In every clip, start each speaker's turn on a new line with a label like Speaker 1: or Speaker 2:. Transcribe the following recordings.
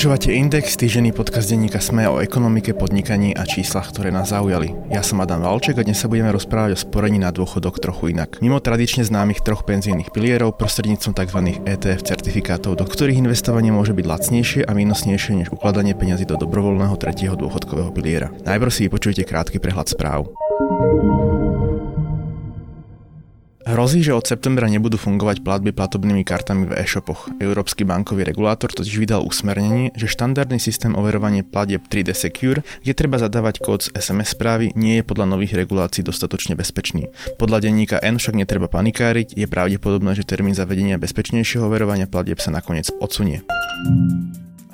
Speaker 1: Počúvate Index, týždenný podcast denníka Sme o ekonomike, podnikaní a číslach, ktoré nás zaujali. Ja som Adam Valček a dnes sa budeme rozprávať o sporení na dôchodok trochu inak. Mimo tradične známych troch penzijných pilierov, prostredníctvom tzv. ETF certifikátov, do ktorých investovanie môže byť lacnejšie a výnosnejšie než ukladanie peňazí do dobrovoľného tretieho dôchodkového piliera. Najprv si vypočujte krátky prehľad správ. Hrozí, že od septembra nebudú fungovať platby platobnými kartami v e-shopoch. Európsky bankový regulátor totiž vydal usmernenie, že štandardný systém overovania platieb 3D Secure, kde treba zadávať kód z SMS správy, nie je podľa nových regulácií dostatočne bezpečný. Podľa denníka N však netreba panikáriť, je pravdepodobné, že termín zavedenia bezpečnejšieho overovania platieb sa nakoniec odsunie.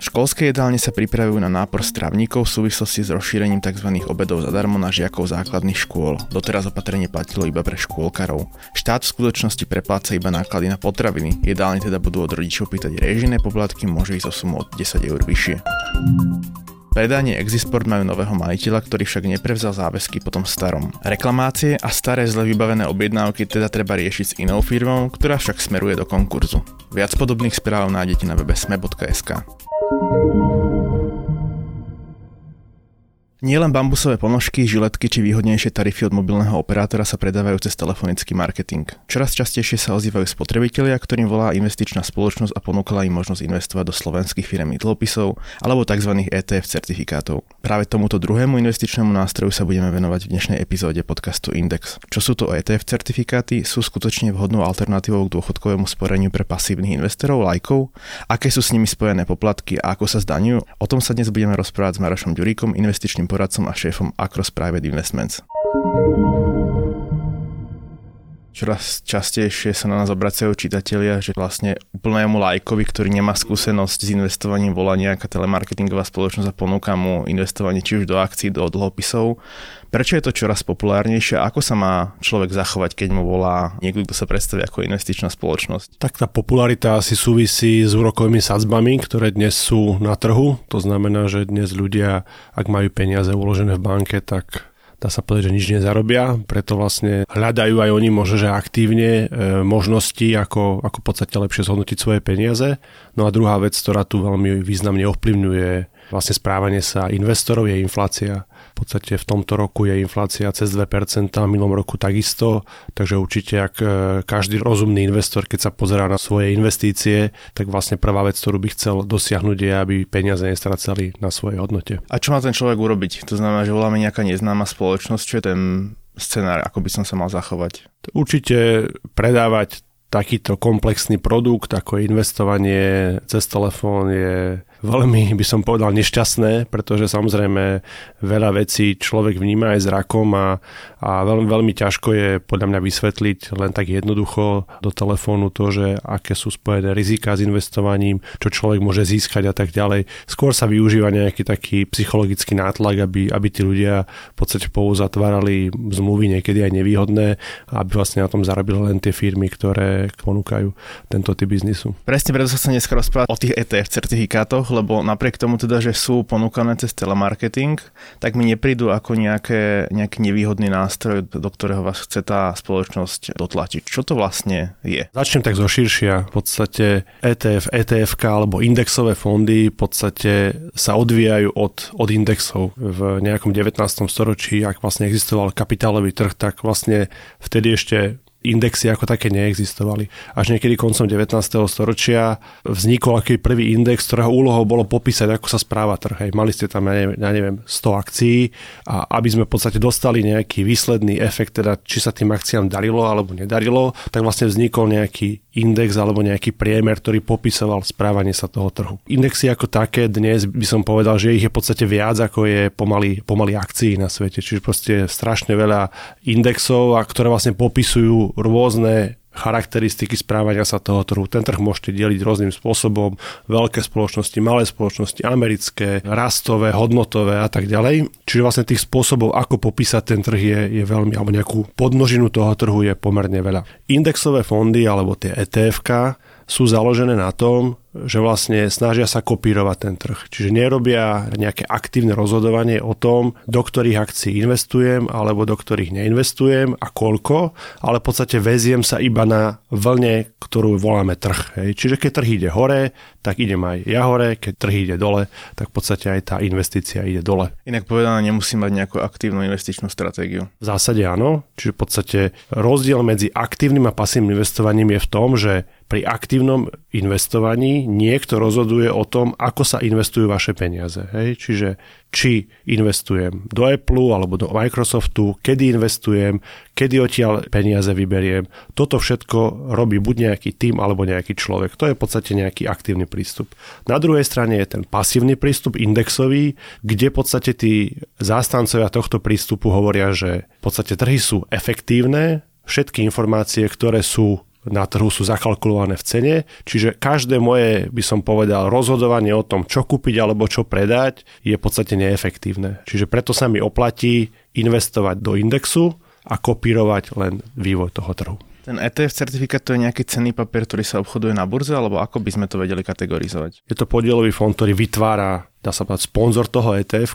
Speaker 1: Školské jedálne sa pripravujú na nápor stravníkov v súvislosti s rozšírením tzv. obedov zadarmo na žiakov základných škôl. Doteraz opatrenie platilo iba pre škôlkarov. Štát v skutočnosti prepláca iba náklady na potraviny. Jedálne teda budú od rodičov pýtať režijné poplatky, môže ísť o sumu od 10 eur vyššie. Predanie Exisport majú nového majiteľa, ktorý však neprevzal záväzky po tom starom. Reklamácie a staré zle vybavené objednávky teda treba riešiť s inou firmou, ktorá však smeruje do konkurzu. Viac podobných správ nájdete na webe sme.sk. Música Nielen bambusové ponožky, žiletky či výhodnejšie tarify od mobilného operátora sa predávajú cez telefonický marketing. Čoraz častejšie sa ozývajú spotrebitelia, ktorým volá investičná spoločnosť a ponúkala im možnosť investovať do slovenských firm dlhopisov alebo tzv. ETF certifikátov. Práve tomuto druhému investičnému nástroju sa budeme venovať v dnešnej epizóde podcastu Index. Čo sú to ETF certifikáty? Sú skutočne vhodnou alternatívou k dôchodkovému sporeniu pre pasívnych investorov, lajkov? Aké sú s nimi spojené poplatky a ako sa zdaňujú? O tom sa dnes budeme rozprávať s Marošom Ďuríkom, investičným poradcom a šéfom Acros Private Investments. Čoraz častejšie sa na nás obracajú čitatelia, že vlastne úplnému lajkovi, ktorý nemá skúsenosť s investovaním, volá nejaká telemarketingová spoločnosť a ponúka mu investovanie či už do akcií, do dlhopisov. Prečo je to čoraz populárnejšie? Ako sa má človek zachovať, keď mu volá niekto, kto sa predstaví ako investičná spoločnosť?
Speaker 2: Tak tá popularita asi súvisí s úrokovými sadzbami, ktoré dnes sú na trhu. To znamená, že dnes ľudia, ak majú peniaze uložené v banke, tak dá sa povedať, že nič nezarobia, preto vlastne hľadajú aj oni možno, že aktívne e, možnosti, ako, ako v podstate lepšie zhodnotiť svoje peniaze. No a druhá vec, ktorá tu veľmi významne ovplyvňuje vlastne správanie sa investorov, je inflácia. V podstate v tomto roku je inflácia cez 2%, v minulom roku takisto, takže určite ak e, každý rozumný investor, keď sa pozerá na svoje investície, tak vlastne prvá vec, ktorú by chcel dosiahnuť je, aby peniaze nestracali na svojej hodnote.
Speaker 1: A čo má ten človek urobiť? To znamená, že voláme nejaká neznáma spoločnosť, čo je ten scenár, ako by som sa mal zachovať?
Speaker 2: Určite predávať takýto komplexný produkt ako investovanie cez telefón je veľmi, by som povedal, nešťastné, pretože samozrejme veľa vecí človek vníma aj zrakom a, a veľmi, veľmi ťažko je podľa mňa vysvetliť len tak jednoducho do telefónu to, že aké sú spojené rizika s investovaním, čo človek môže získať a tak ďalej. Skôr sa využíva nejaký taký psychologický nátlak, aby, aby tí ľudia v podstate pouzatvárali zmluvy niekedy aj nevýhodné, aby vlastne na tom zarobili len tie firmy, ktoré ponúkajú tento typ biznisu.
Speaker 1: Presne preto sa dneska rozprávať o tých ETF certifikátoch, rokoch, lebo napriek tomu teda, že sú ponúkané cez telemarketing, tak mi neprídu ako nejaké, nejaký nevýhodný nástroj, do ktorého vás chce tá spoločnosť dotlačiť. Čo to vlastne je?
Speaker 2: Začnem tak zo širšia. V podstate ETF, etf alebo indexové fondy v podstate sa odvíjajú od, od indexov. V nejakom 19. storočí, ak vlastne existoval kapitálový trh, tak vlastne vtedy ešte indexy ako také neexistovali. Až niekedy koncom 19. storočia vznikol aký prvý index, ktorého úlohou bolo popísať, ako sa správa trh. Hej, mali ste tam, ja neviem, ja neviem, 100 akcií a aby sme v podstate dostali nejaký výsledný efekt, teda či sa tým akciám darilo alebo nedarilo, tak vlastne vznikol nejaký index alebo nejaký priemer, ktorý popisoval správanie sa toho trhu. Indexy ako také dnes by som povedal, že ich je v podstate viac ako je pomaly, pomaly akcií na svete. Čiže proste strašne veľa indexov, a ktoré vlastne popisujú rôzne charakteristiky správania sa toho trhu. Ten trh môžete deliť rôznym spôsobom. Veľké spoločnosti, malé spoločnosti, americké, rastové, hodnotové a tak ďalej. Čiže vlastne tých spôsobov, ako popísať ten trh je, je veľmi, alebo nejakú podnožinu toho trhu je pomerne veľa. Indexové fondy alebo tie etf sú založené na tom, že vlastne snažia sa kopírovať ten trh. Čiže nerobia nejaké aktívne rozhodovanie o tom, do ktorých akcií investujem alebo do ktorých neinvestujem a koľko, ale v podstate veziem sa iba na vlne, ktorú voláme trh. Hej. Čiže keď trh ide hore, tak idem aj ja hore, keď trh ide dole, tak v podstate aj tá investícia ide dole.
Speaker 1: Inak povedané, nemusí mať nejakú aktívnu investičnú stratégiu.
Speaker 2: V zásade áno, čiže v podstate rozdiel medzi aktívnym a pasívnym investovaním je v tom, že pri aktívnom investovaní niekto rozhoduje o tom, ako sa investujú vaše peniaze. Hej? Čiže či investujem do Apple alebo do Microsoftu, kedy investujem, kedy odtiaľ peniaze vyberiem. Toto všetko robí buď nejaký tým alebo nejaký človek. To je v podstate nejaký aktívny prístup. Na druhej strane je ten pasívny prístup, indexový, kde v podstate tí zástancovia tohto prístupu hovoria, že v podstate trhy sú efektívne, všetky informácie, ktoré sú na trhu sú zakalkulované v cene, čiže každé moje, by som povedal, rozhodovanie o tom, čo kúpiť alebo čo predať, je v podstate neefektívne. Čiže preto sa mi oplatí investovať do indexu a kopírovať len vývoj toho trhu.
Speaker 1: Ten ETF certifikát to je nejaký cenný papier, ktorý sa obchoduje na burze, alebo ako by sme to vedeli kategorizovať?
Speaker 2: Je to podielový fond, ktorý vytvára, dá sa povedať, sponzor toho etf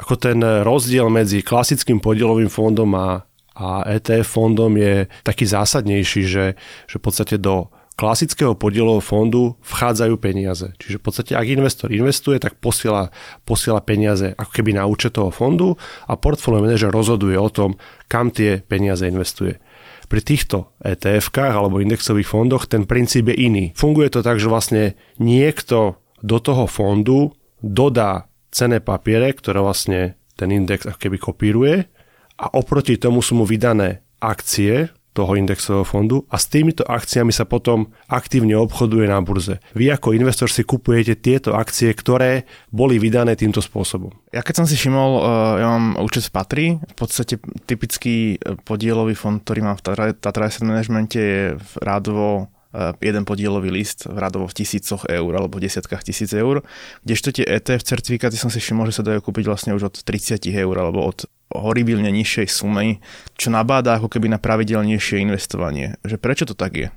Speaker 2: Ako ten rozdiel medzi klasickým podielovým fondom a a ETF fondom je taký zásadnejší, že, že v podstate do klasického podielového fondu vchádzajú peniaze. Čiže v podstate, ak investor investuje, tak posiela, posiela peniaze ako keby na účet toho fondu a portfólio manažer rozhoduje o tom, kam tie peniaze investuje. Pri týchto etf alebo indexových fondoch ten princíp je iný. Funguje to tak, že vlastne niekto do toho fondu dodá cené papiere, ktoré vlastne ten index ako keby kopíruje a oproti tomu sú mu vydané akcie toho indexového fondu a s týmito akciami sa potom aktívne obchoduje na burze. Vy ako investor si kupujete tieto akcie, ktoré boli vydané týmto spôsobom.
Speaker 1: Ja keď som si všimol, eh, ja mám účet v Patri, v podstate typický eh, podielový fond, ktorý mám v Tatra Asset Managemente je rádovo eh, jeden podielový list v radovo v tisícoch eur alebo v desiatkách tisíc eur, kdežto tie ETF certifikáty som si všimol, že sa dajú kúpiť vlastne už od 30 eur alebo od horibilne nižšej sumy, čo nabáda ako keby na pravidelnejšie investovanie. Že prečo to tak je?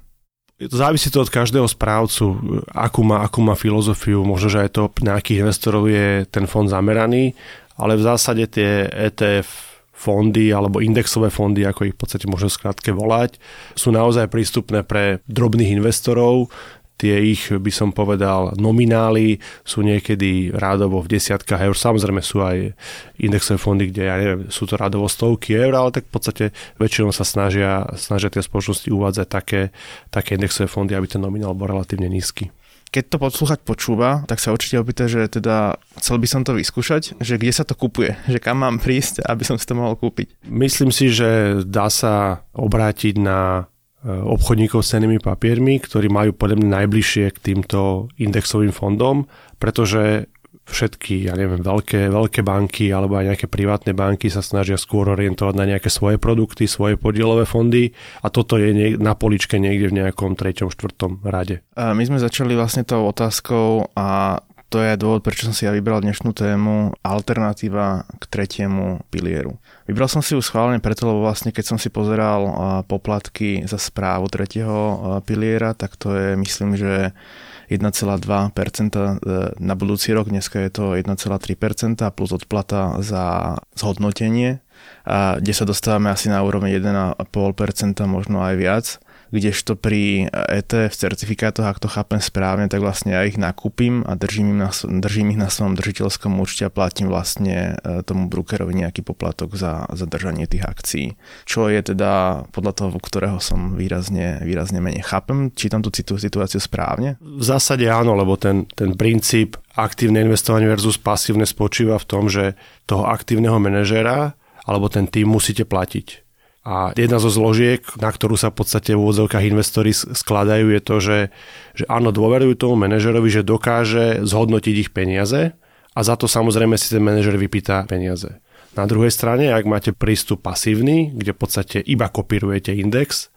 Speaker 2: Závisí to od každého správcu, akú má, akú má filozofiu. Možno, že aj to na akých investorov je ten fond zameraný, ale v zásade tie ETF fondy alebo indexové fondy, ako ich v podstate môžem skrátke volať, sú naozaj prístupné pre drobných investorov, tie ich, by som povedal, nominály sú niekedy rádovo v desiatkách eur. Samozrejme sú aj indexové fondy, kde ja neviem, sú to rádovo stovky eur, ale tak v podstate väčšinou sa snažia, snažia tie spoločnosti uvádzať také, také indexové fondy, aby ten nominál bol relatívne nízky
Speaker 1: keď to podsluchať počúva, tak sa určite opýta, že teda chcel by som to vyskúšať, že kde sa to kupuje, že kam mám prísť, aby som si to mohol kúpiť.
Speaker 2: Myslím si, že dá sa obrátiť na obchodníkov s cenými papiermi, ktorí majú podľa mňa najbližšie k týmto indexovým fondom, pretože všetky, ja neviem, veľké, veľké banky alebo aj nejaké privátne banky sa snažia skôr orientovať na nejaké svoje produkty, svoje podielové fondy a toto je na poličke niekde v nejakom treťom, štvrtom rade.
Speaker 1: My sme začali vlastne tou otázkou a to je dôvod, prečo som si ja vybral dnešnú tému alternatíva k tretiemu pilieru. Vybral som si ju schválne preto, lebo vlastne keď som si pozeral poplatky za správu tretieho piliera, tak to je myslím, že 1,2% e, na budúci rok, dneska je to 1,3% plus odplata za zhodnotenie, kde sa dostávame asi na úroveň 1,5%, možno aj viac kdežto pri ETF certifikátoch, ak to chápem správne, tak vlastne ja ich nakúpim a držím, im na, držím ich na svojom držiteľskom účte a platím vlastne e, tomu brokerovi nejaký poplatok za, za držanie tých akcií. Čo je teda podľa toho, ktorého som výrazne, výrazne menej. Chápem, či tam tú situáciu správne?
Speaker 2: V zásade áno, lebo ten, ten princíp aktívne investovanie versus pasívne spočíva v tom, že toho aktívneho manažera alebo ten tým musíte platiť. A jedna zo zložiek, na ktorú sa v podstate v úvodzovkách investori skladajú, je to, že, že áno, dôverujú tomu manažerovi, že dokáže zhodnotiť ich peniaze a za to samozrejme si ten manažer vypýta peniaze. Na druhej strane, ak máte prístup pasívny, kde v podstate iba kopírujete index,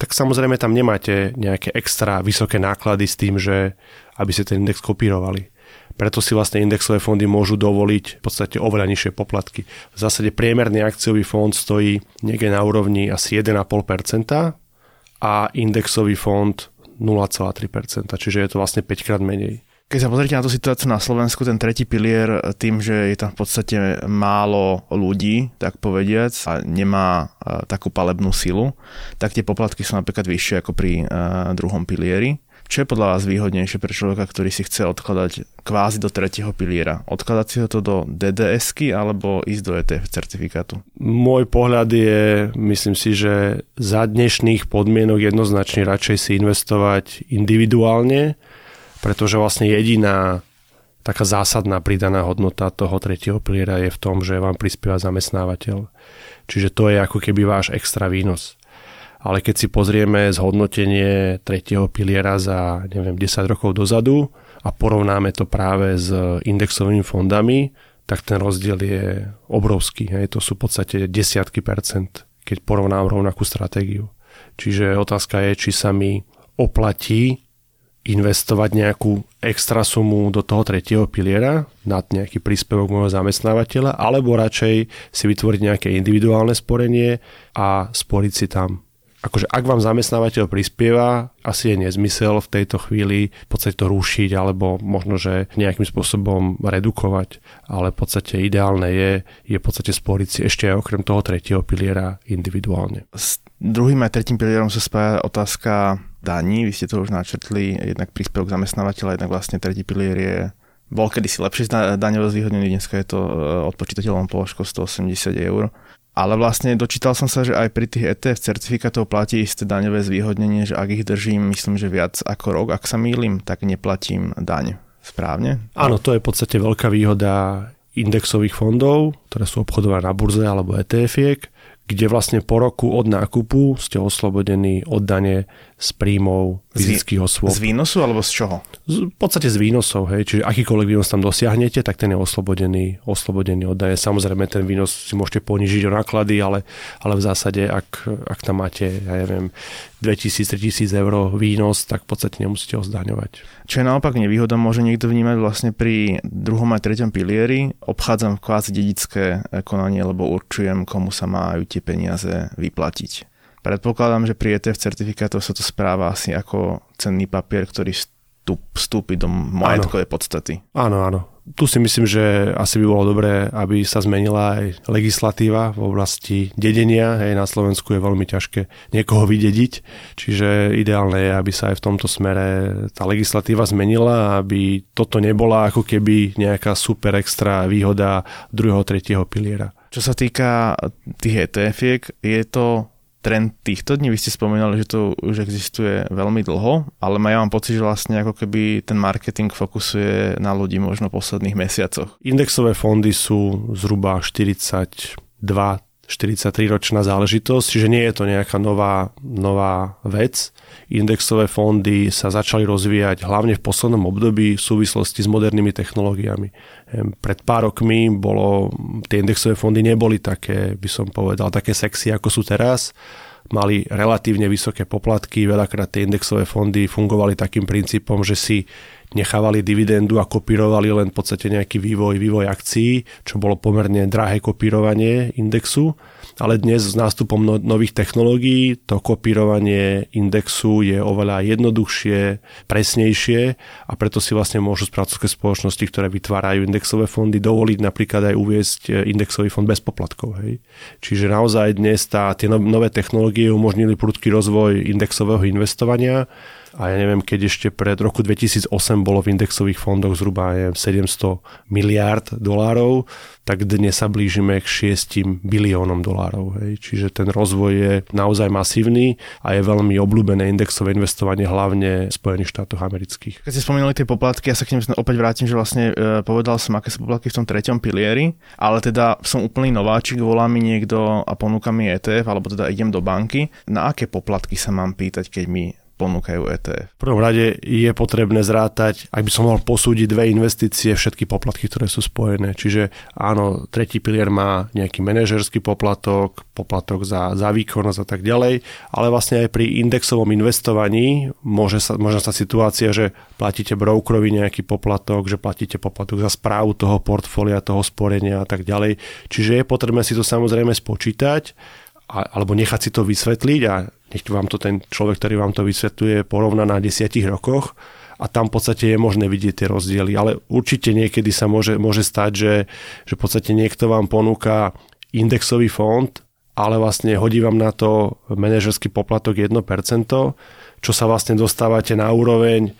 Speaker 2: tak samozrejme tam nemáte nejaké extra vysoké náklady s tým, že aby ste ten index kopírovali. Preto si vlastne indexové fondy môžu dovoliť v podstate oveľa nižšie poplatky. V zásade priemerný akciový fond stojí niekde na úrovni asi 1,5% a indexový fond 0,3%, čiže je to vlastne 5 krát menej.
Speaker 1: Keď sa pozrite na tú situáciu na Slovensku, ten tretí pilier, tým, že je tam v podstate málo ľudí, tak povediac, a nemá takú palebnú silu, tak tie poplatky sú napríklad vyššie ako pri druhom pilieri. Čo je podľa vás výhodnejšie pre človeka, ktorý si chce odkladať kvázi do tretieho piliera? Odkladať si ho to do DDSky alebo ísť do ETF certifikátu?
Speaker 2: Môj pohľad je, myslím si, že za dnešných podmienok jednoznačne radšej si investovať individuálne, pretože vlastne jediná taká zásadná pridaná hodnota toho tretieho piliera je v tom, že vám prispieva zamestnávateľ. Čiže to je ako keby váš extra výnos. Ale keď si pozrieme zhodnotenie tretieho piliera za neviem, 10 rokov dozadu a porovnáme to práve s indexovými fondami, tak ten rozdiel je obrovský. Hej. To sú v podstate desiatky percent, keď porovnám rovnakú stratégiu. Čiže otázka je, či sa mi oplatí investovať nejakú extra sumu do toho tretieho piliera nad nejaký príspevok môjho zamestnávateľa, alebo radšej si vytvoriť nejaké individuálne sporenie a sporiť si tam. Akože ak vám zamestnávateľ prispieva, asi je nezmysel v tejto chvíli v podstate to rušiť alebo možno, že nejakým spôsobom redukovať, ale v podstate ideálne je, je v podstate sporiť si ešte aj okrem toho tretieho piliera individuálne.
Speaker 1: S druhým aj tretím pilierom sa spája otázka daní. Vy ste to už načrtli, jednak príspevok zamestnávateľa, jednak vlastne tretí pilier je bol kedysi lepšie daňové zvýhodnený, dneska je to e, odpočítateľom položkou 180 eur. Ale vlastne dočítal som sa, že aj pri tých ETF certifikátov platí isté daňové zvýhodnenie, že ak ich držím, myslím, že viac ako rok, ak sa mýlim, tak neplatím daň. Správne?
Speaker 2: Áno, to je v podstate veľká výhoda indexových fondov, ktoré sú obchodované na burze alebo ETF-iek kde vlastne po roku od nákupu ste oslobodení od dane z príjmov fyzických osôb.
Speaker 1: Z výnosu alebo z čoho?
Speaker 2: Z, v podstate z výnosov, hej. Čiže akýkoľvek výnos tam dosiahnete, tak ten je oslobodený, oslobodený od dane. Samozrejme, ten výnos si môžete ponižiť o náklady, ale, ale v zásade, ak, ak tam máte, ja neviem, 2000-3000 eur výnos, tak v podstate nemusíte ho zdaňovať.
Speaker 1: Čo je naopak nevýhoda, môže niekto vnímať vlastne pri druhom a treťom pilieri. Obchádzam kvázi dedické konanie, lebo určujem, komu sa majú tie peniaze vyplatiť. Predpokladám, že pri ETF certifikátoch sa to správa asi ako cenný papier, ktorý vstúpi do majetkovej podstaty.
Speaker 2: Áno, áno tu si myslím, že asi by bolo dobré, aby sa zmenila aj legislatíva v oblasti dedenia. Hej, na Slovensku je veľmi ťažké niekoho vydediť, čiže ideálne je, aby sa aj v tomto smere tá legislatíva zmenila, aby toto nebola ako keby nejaká super extra výhoda druhého, tretieho piliera.
Speaker 1: Čo sa týka tých ETF-iek, je to trend týchto dní? Vy ste spomínali, že to už existuje veľmi dlho, ale ja mám pocit, že vlastne ako keby ten marketing fokusuje na ľudí možno v posledných mesiacoch.
Speaker 2: Indexové fondy sú zhruba 42 43-ročná záležitosť, čiže nie je to nejaká nová, nová vec. Indexové fondy sa začali rozvíjať hlavne v poslednom období v súvislosti s modernými technológiami. Pred pár rokmi bolo, tie indexové fondy neboli také, by som povedal, také sexy ako sú teraz mali relatívne vysoké poplatky, veľakrát tie indexové fondy fungovali takým princípom, že si nechávali dividendu a kopírovali len v podstate nejaký vývoj, vývoj akcií, čo bolo pomerne drahé kopírovanie indexu ale dnes s nástupom no, nových technológií to kopírovanie indexu je oveľa jednoduchšie, presnejšie a preto si vlastne môžu spracovské spoločnosti, ktoré vytvárajú indexové fondy, dovoliť napríklad aj uviesť e, indexový fond bez poplatkov. Hej. Čiže naozaj dnes tá, tie no, nové technológie umožnili prudký rozvoj indexového investovania a ja neviem, keď ešte pred roku 2008 bolo v indexových fondoch zhruba neviem, 700 miliárd dolárov, tak dnes sa blížime k 6 biliónom dolárov. Hej. Čiže ten rozvoj je naozaj masívny a je veľmi obľúbené indexové investovanie hlavne v Spojených štátoch amerických.
Speaker 1: Keď ste spomínali tie poplatky, ja sa k nim opäť vrátim, že vlastne e, povedal som, aké sú poplatky v tom treťom pilieri, ale teda som úplný nováčik, volá mi niekto a ponúka mi ETF, alebo teda idem do banky. Na aké poplatky sa mám pýtať, keď mi ponúkajú ETF?
Speaker 2: V prvom rade je potrebné zrátať, ak by som mohol posúdiť dve investície, všetky poplatky, ktoré sú spojené. Čiže áno, tretí pilier má nejaký manažerský poplatok, poplatok za, za výkonnosť a tak ďalej, ale vlastne aj pri indexovom investovaní môže sa, môže sa situácia, že platíte brokerovi nejaký poplatok, že platíte poplatok za správu toho portfólia, toho sporenia a tak ďalej. Čiže je potrebné si to samozrejme spočítať alebo nechať si to vysvetliť a nech vám to ten človek, ktorý vám to vysvetľuje, porovná na desiatich rokoch a tam v podstate je možné vidieť tie rozdiely. Ale určite niekedy sa môže, môže stať, že, že v podstate niekto vám ponúka indexový fond, ale vlastne hodí vám na to manažerský poplatok 1%, čo sa vlastne dostávate na úroveň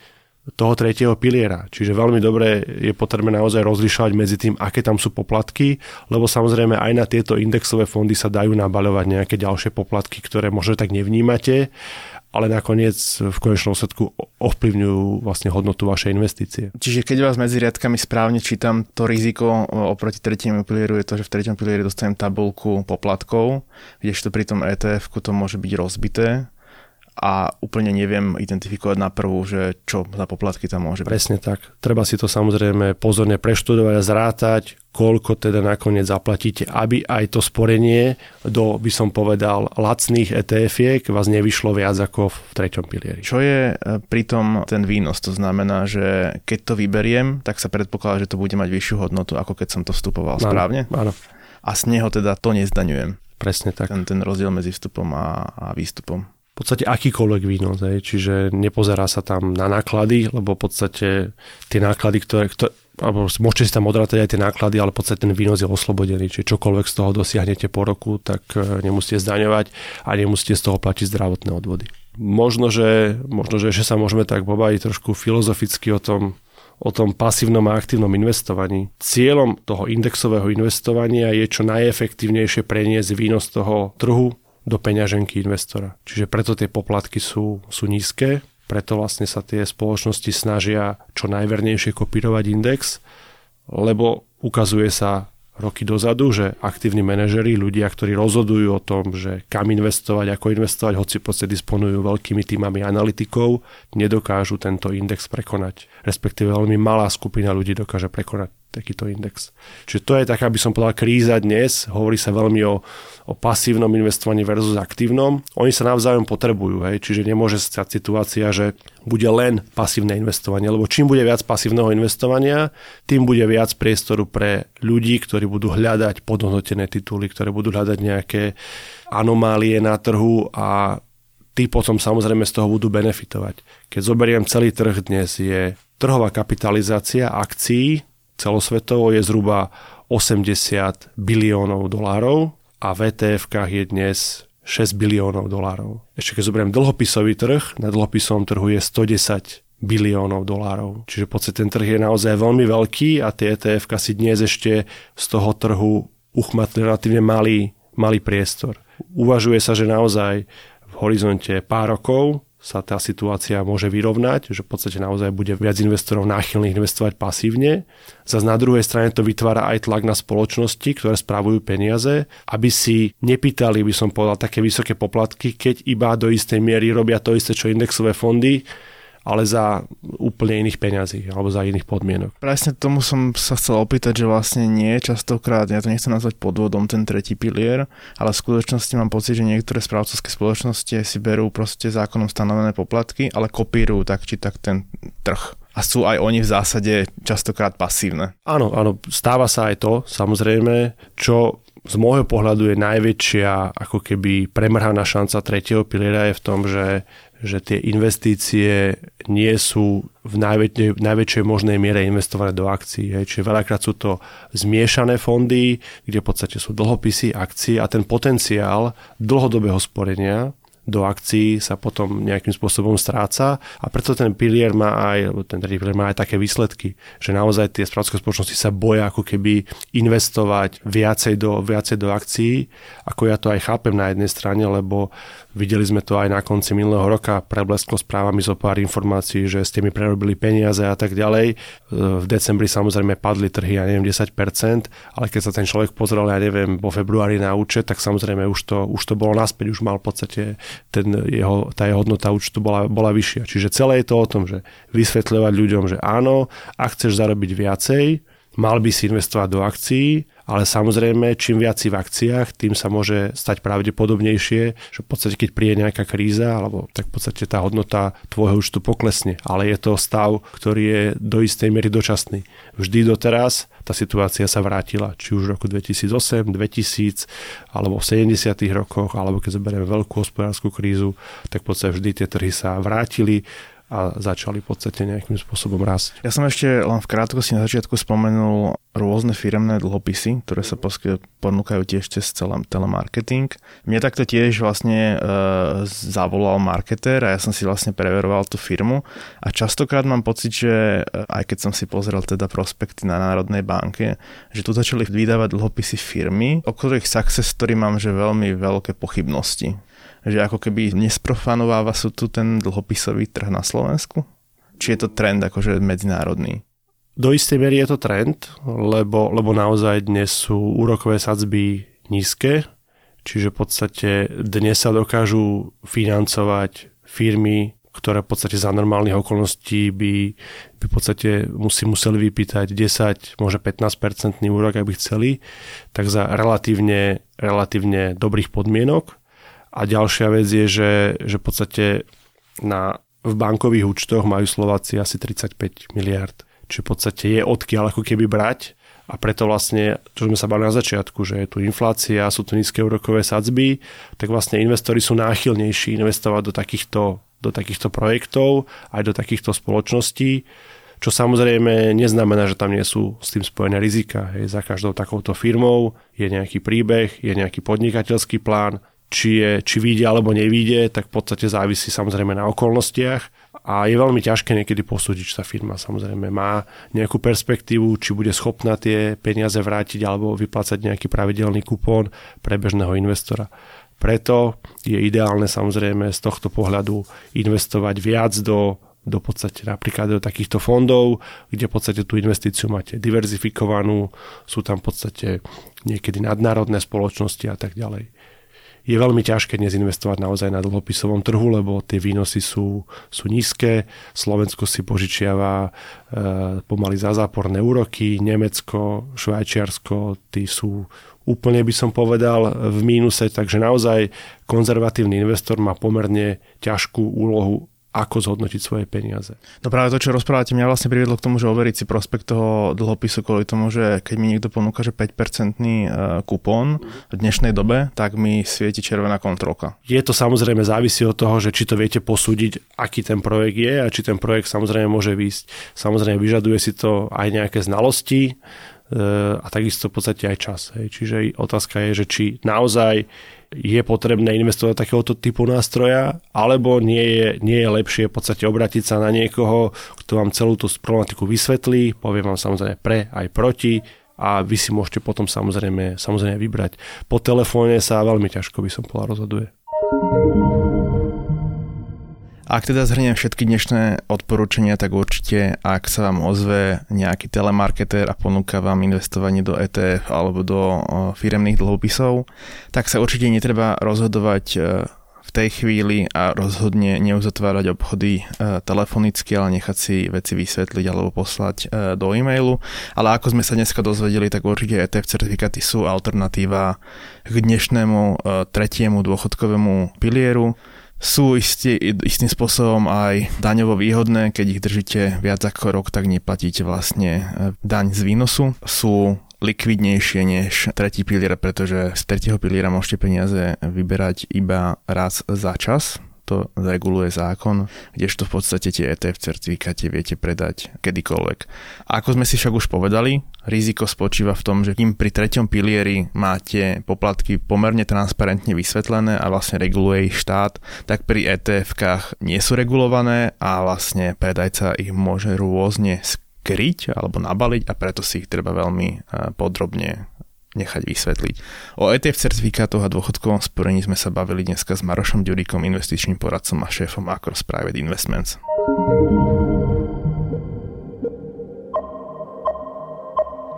Speaker 2: toho tretieho piliera. Čiže veľmi dobre je potrebné naozaj rozlišovať medzi tým, aké tam sú poplatky, lebo samozrejme aj na tieto indexové fondy sa dajú nabaľovať nejaké ďalšie poplatky, ktoré možno tak nevnímate, ale nakoniec v konečnom sledku ovplyvňujú vlastne hodnotu vašej investície.
Speaker 1: Čiže keď vás medzi riadkami správne čítam, to riziko oproti tretiemu pilieru je to, že v treťom pilieri dostanem tabulku poplatkov, kdežto pri tom ETF to môže byť rozbité a úplne neviem identifikovať na prvú, že čo za poplatky tam môže byť.
Speaker 2: Presne tak. Treba si to samozrejme pozorne preštudovať a zrátať, koľko teda nakoniec zaplatíte, aby aj to sporenie do, by som povedal, lacných ETF-iek vás nevyšlo viac ako v treťom pilieri.
Speaker 1: Čo je e, pritom ten výnos? To znamená, že keď to vyberiem, tak sa predpokladá, že to bude mať vyššiu hodnotu, ako keď som to vstupoval áno, správne?
Speaker 2: Áno.
Speaker 1: A z neho teda to nezdaňujem.
Speaker 2: Presne tak.
Speaker 1: Ten, ten rozdiel medzi vstupom a, a výstupom
Speaker 2: podstate akýkoľvek výnos, hej. čiže nepozerá sa tam na náklady, lebo v podstate tie náklady, ktoré, ktoré alebo môžete si tam odrátať aj tie náklady, ale v podstate ten výnos je oslobodený, čiže čokoľvek z toho dosiahnete po roku, tak e, nemusíte zdaňovať a nemusíte z toho platiť zdravotné odvody. Možno, že, možno, že ešte sa môžeme tak pobaviť trošku filozoficky o tom, o tom pasívnom a aktívnom investovaní. Cieľom toho indexového investovania je čo najefektívnejšie preniesť výnos toho trhu do peňaženky investora. Čiže preto tie poplatky sú, sú nízke, preto vlastne sa tie spoločnosti snažia čo najvernejšie kopírovať index, lebo ukazuje sa roky dozadu, že aktívni manažeri, ľudia, ktorí rozhodujú o tom, že kam investovať, ako investovať, hoci v disponujú veľkými týmami analytikov, nedokážu tento index prekonať. Respektíve veľmi malá skupina ľudí dokáže prekonať takýto index. Čiže to je taká, by som povedal, kríza dnes. Hovorí sa veľmi o, o pasívnom investovaní versus aktívnom. Oni sa navzájom potrebujú, hej? čiže nemôže stať situácia, že bude len pasívne investovanie, lebo čím bude viac pasívneho investovania, tým bude viac priestoru pre ľudí, ktorí budú hľadať podhodnotené tituly, ktoré budú hľadať nejaké anomálie na trhu a tí potom samozrejme z toho budú benefitovať. Keď zoberiem celý trh dnes, je trhová kapitalizácia akcií celosvetovo je zhruba 80 biliónov dolárov a v etf je dnes 6 biliónov dolárov. Ešte keď zoberiem dlhopisový trh, na dlhopisovom trhu je 110 biliónov dolárov. Čiže podstate ten trh je naozaj veľmi veľký a tie etf si dnes ešte z toho trhu uchmatli relatívne malý, malý priestor. Uvažuje sa, že naozaj v horizonte pár rokov sa tá situácia môže vyrovnať, že v podstate naozaj bude viac investorov náchylných investovať pasívne. Zas na druhej strane to vytvára aj tlak na spoločnosti, ktoré spravujú peniaze, aby si nepýtali, by som povedal, také vysoké poplatky, keď iba do istej miery robia to isté, čo indexové fondy, ale za úplne iných peňazí alebo za iných podmienok.
Speaker 1: Presne tomu som sa chcel opýtať, že vlastne nie častokrát, ja to nechcem nazvať podvodom ten tretí pilier, ale v skutočnosti mám pocit, že niektoré správcovské spoločnosti si berú proste zákonom stanovené poplatky, ale kopírujú tak či tak ten trh a sú aj oni v zásade častokrát pasívne.
Speaker 2: Áno, áno, stáva sa aj to, samozrejme, čo z môjho pohľadu je najväčšia ako keby premrhaná šanca tretieho piliera je v tom, že že tie investície nie sú v najväčšej, najväčšej možnej miere investované do akcií. Hej. Čiže veľakrát sú to zmiešané fondy, kde v podstate sú dlhopisy, akcie a ten potenciál dlhodobého sporenia do akcií sa potom nejakým spôsobom stráca a preto ten pilier má aj, ten pilier má aj také výsledky, že naozaj tie správské spoločnosti sa boja ako keby investovať viacej do, viacej do akcií, ako ja to aj chápem na jednej strane, lebo Videli sme to aj na konci minulého roka, preblesklo správami zo pár informácií, že ste mi prerobili peniaze a tak ďalej. V decembri samozrejme padli trhy, ja neviem, 10%, ale keď sa ten človek pozrel, ja neviem, vo februári na účet, tak samozrejme už to, už to bolo naspäť, už mal v podstate ten jeho, tá jeho hodnota účtu bola, bola vyššia. Čiže celé je to o tom, že vysvetľovať ľuďom, že áno, ak chceš zarobiť viacej, mal by si investovať do akcií, ale samozrejme, čím viac si v akciách, tým sa môže stať pravdepodobnejšie, že v podstate, keď príde nejaká kríza, alebo tak v podstate tá hodnota tvojho účtu poklesne. Ale je to stav, ktorý je do istej miery dočasný. Vždy doteraz tá situácia sa vrátila, či už v roku 2008, 2000, alebo v 70. rokoch, alebo keď zoberieme veľkú hospodárskú krízu, tak v podstate vždy tie trhy sa vrátili a začali v podstate nejakým spôsobom rásť.
Speaker 1: Ja som ešte len v krátkosti na začiatku spomenul rôzne firemné dlhopisy, ktoré sa ponúkajú tiež cez celý telemarketing. Mne takto tiež vlastne e, zavolal marketér a ja som si vlastne preveroval tú firmu a častokrát mám pocit, že e, aj keď som si pozrel teda prospekty na Národnej banke, že tu začali vydávať dlhopisy firmy, o ktorých success story mám že veľmi veľké pochybnosti že ako keby nesprofanováva sú tu ten dlhopisový trh na Slovensku? Či je to trend akože medzinárodný?
Speaker 2: Do istej miery je to trend, lebo, lebo naozaj dnes sú úrokové sadzby nízke, čiže v podstate dnes sa dokážu financovať firmy, ktoré v podstate za normálnych okolností by, by v podstate musí, museli vypýtať 10, môže 15% úrok, ak by chceli, tak za relatívne, relatívne dobrých podmienok a ďalšia vec je, že, že v podstate na, v bankových účtoch majú Slováci asi 35 miliard. Čiže v podstate je odkiaľ ako keby brať a preto vlastne, čo sme sa bali na začiatku, že je tu inflácia, sú tu nízke úrokové sadzby, tak vlastne investori sú náchylnejší investovať do takýchto, do takýchto projektov, aj do takýchto spoločností, čo samozrejme neznamená, že tam nie sú s tým spojené rizika. Hej. Za každou takouto firmou je nejaký príbeh, je nejaký podnikateľský plán, či, je, či vyjde alebo nevyjde, tak v podstate závisí samozrejme na okolnostiach a je veľmi ťažké niekedy posúdiť, či tá firma samozrejme má nejakú perspektívu, či bude schopná tie peniaze vrátiť alebo vyplácať nejaký pravidelný kupón pre bežného investora. Preto je ideálne samozrejme z tohto pohľadu investovať viac do do podstate napríklad do takýchto fondov, kde v podstate tú investíciu máte diverzifikovanú, sú tam v podstate niekedy nadnárodné spoločnosti a tak ďalej je veľmi ťažké dnes investovať naozaj na dlhopisovom trhu, lebo tie výnosy sú, sú nízke. Slovensko si požičiava e, pomaly za záporné úroky, Nemecko, Švajčiarsko, tí sú úplne by som povedal v mínuse, takže naozaj konzervatívny investor má pomerne ťažkú úlohu ako zhodnotiť svoje peniaze.
Speaker 1: No práve to, čo rozprávate, mňa vlastne priviedlo k tomu, že overiť si prospekt toho dlhopisu kvôli tomu, že keď mi niekto ponúka, že 5-percentný e, kupón v dnešnej dobe, tak mi svieti červená kontrolka.
Speaker 2: Je to samozrejme závisí od toho, že či to viete posúdiť, aký ten projekt je a či ten projekt samozrejme môže výjsť. Samozrejme vyžaduje si to aj nejaké znalosti, a takisto v podstate aj čas. Hej. Čiže otázka je, že či naozaj je potrebné investovať takéhoto typu nástroja, alebo nie je, nie je lepšie v podstate obratiť sa na niekoho, kto vám celú tú problematiku vysvetlí, povie vám samozrejme pre aj proti a vy si môžete potom samozrejme, samozrejme vybrať. Po telefóne sa veľmi ťažko by som povedal rozhoduje.
Speaker 1: Ak teda zhrniem všetky dnešné odporúčania, tak určite, ak sa vám ozve nejaký telemarketer a ponúka vám investovanie do ETF alebo do firemných dlhopisov, tak sa určite netreba rozhodovať e, v tej chvíli a rozhodne neuzatvárať obchody e, telefonicky, ale nechať si veci vysvetliť alebo poslať e, do e-mailu. Ale ako sme sa dneska dozvedeli, tak určite ETF certifikáty sú alternatíva k dnešnému tretiemu dôchodkovému pilieru sú istý, istým spôsobom aj daňovo výhodné, keď ich držíte viac ako rok, tak neplatíte vlastne e, daň z výnosu. Sú likvidnejšie než tretí pilier, pretože z tretieho piliera môžete peniaze vyberať iba raz za čas, to reguluje zákon, kdežto v podstate tie ETF certifikáty viete predať kedykoľvek. Ako sme si však už povedali, riziko spočíva v tom, že kým pri treťom pilieri máte poplatky pomerne transparentne vysvetlené a vlastne reguluje ich štát, tak pri ETF-kách nie sú regulované a vlastne predajca ich môže rôzne skryť alebo nabaliť a preto si ich treba veľmi eh, podrobne nechať vysvetliť. O ETF certifikátoch a dôchodkovom sporení sme sa bavili dneska s Marošom Ďuríkom, investičným poradcom a šéfom Across Private Investments.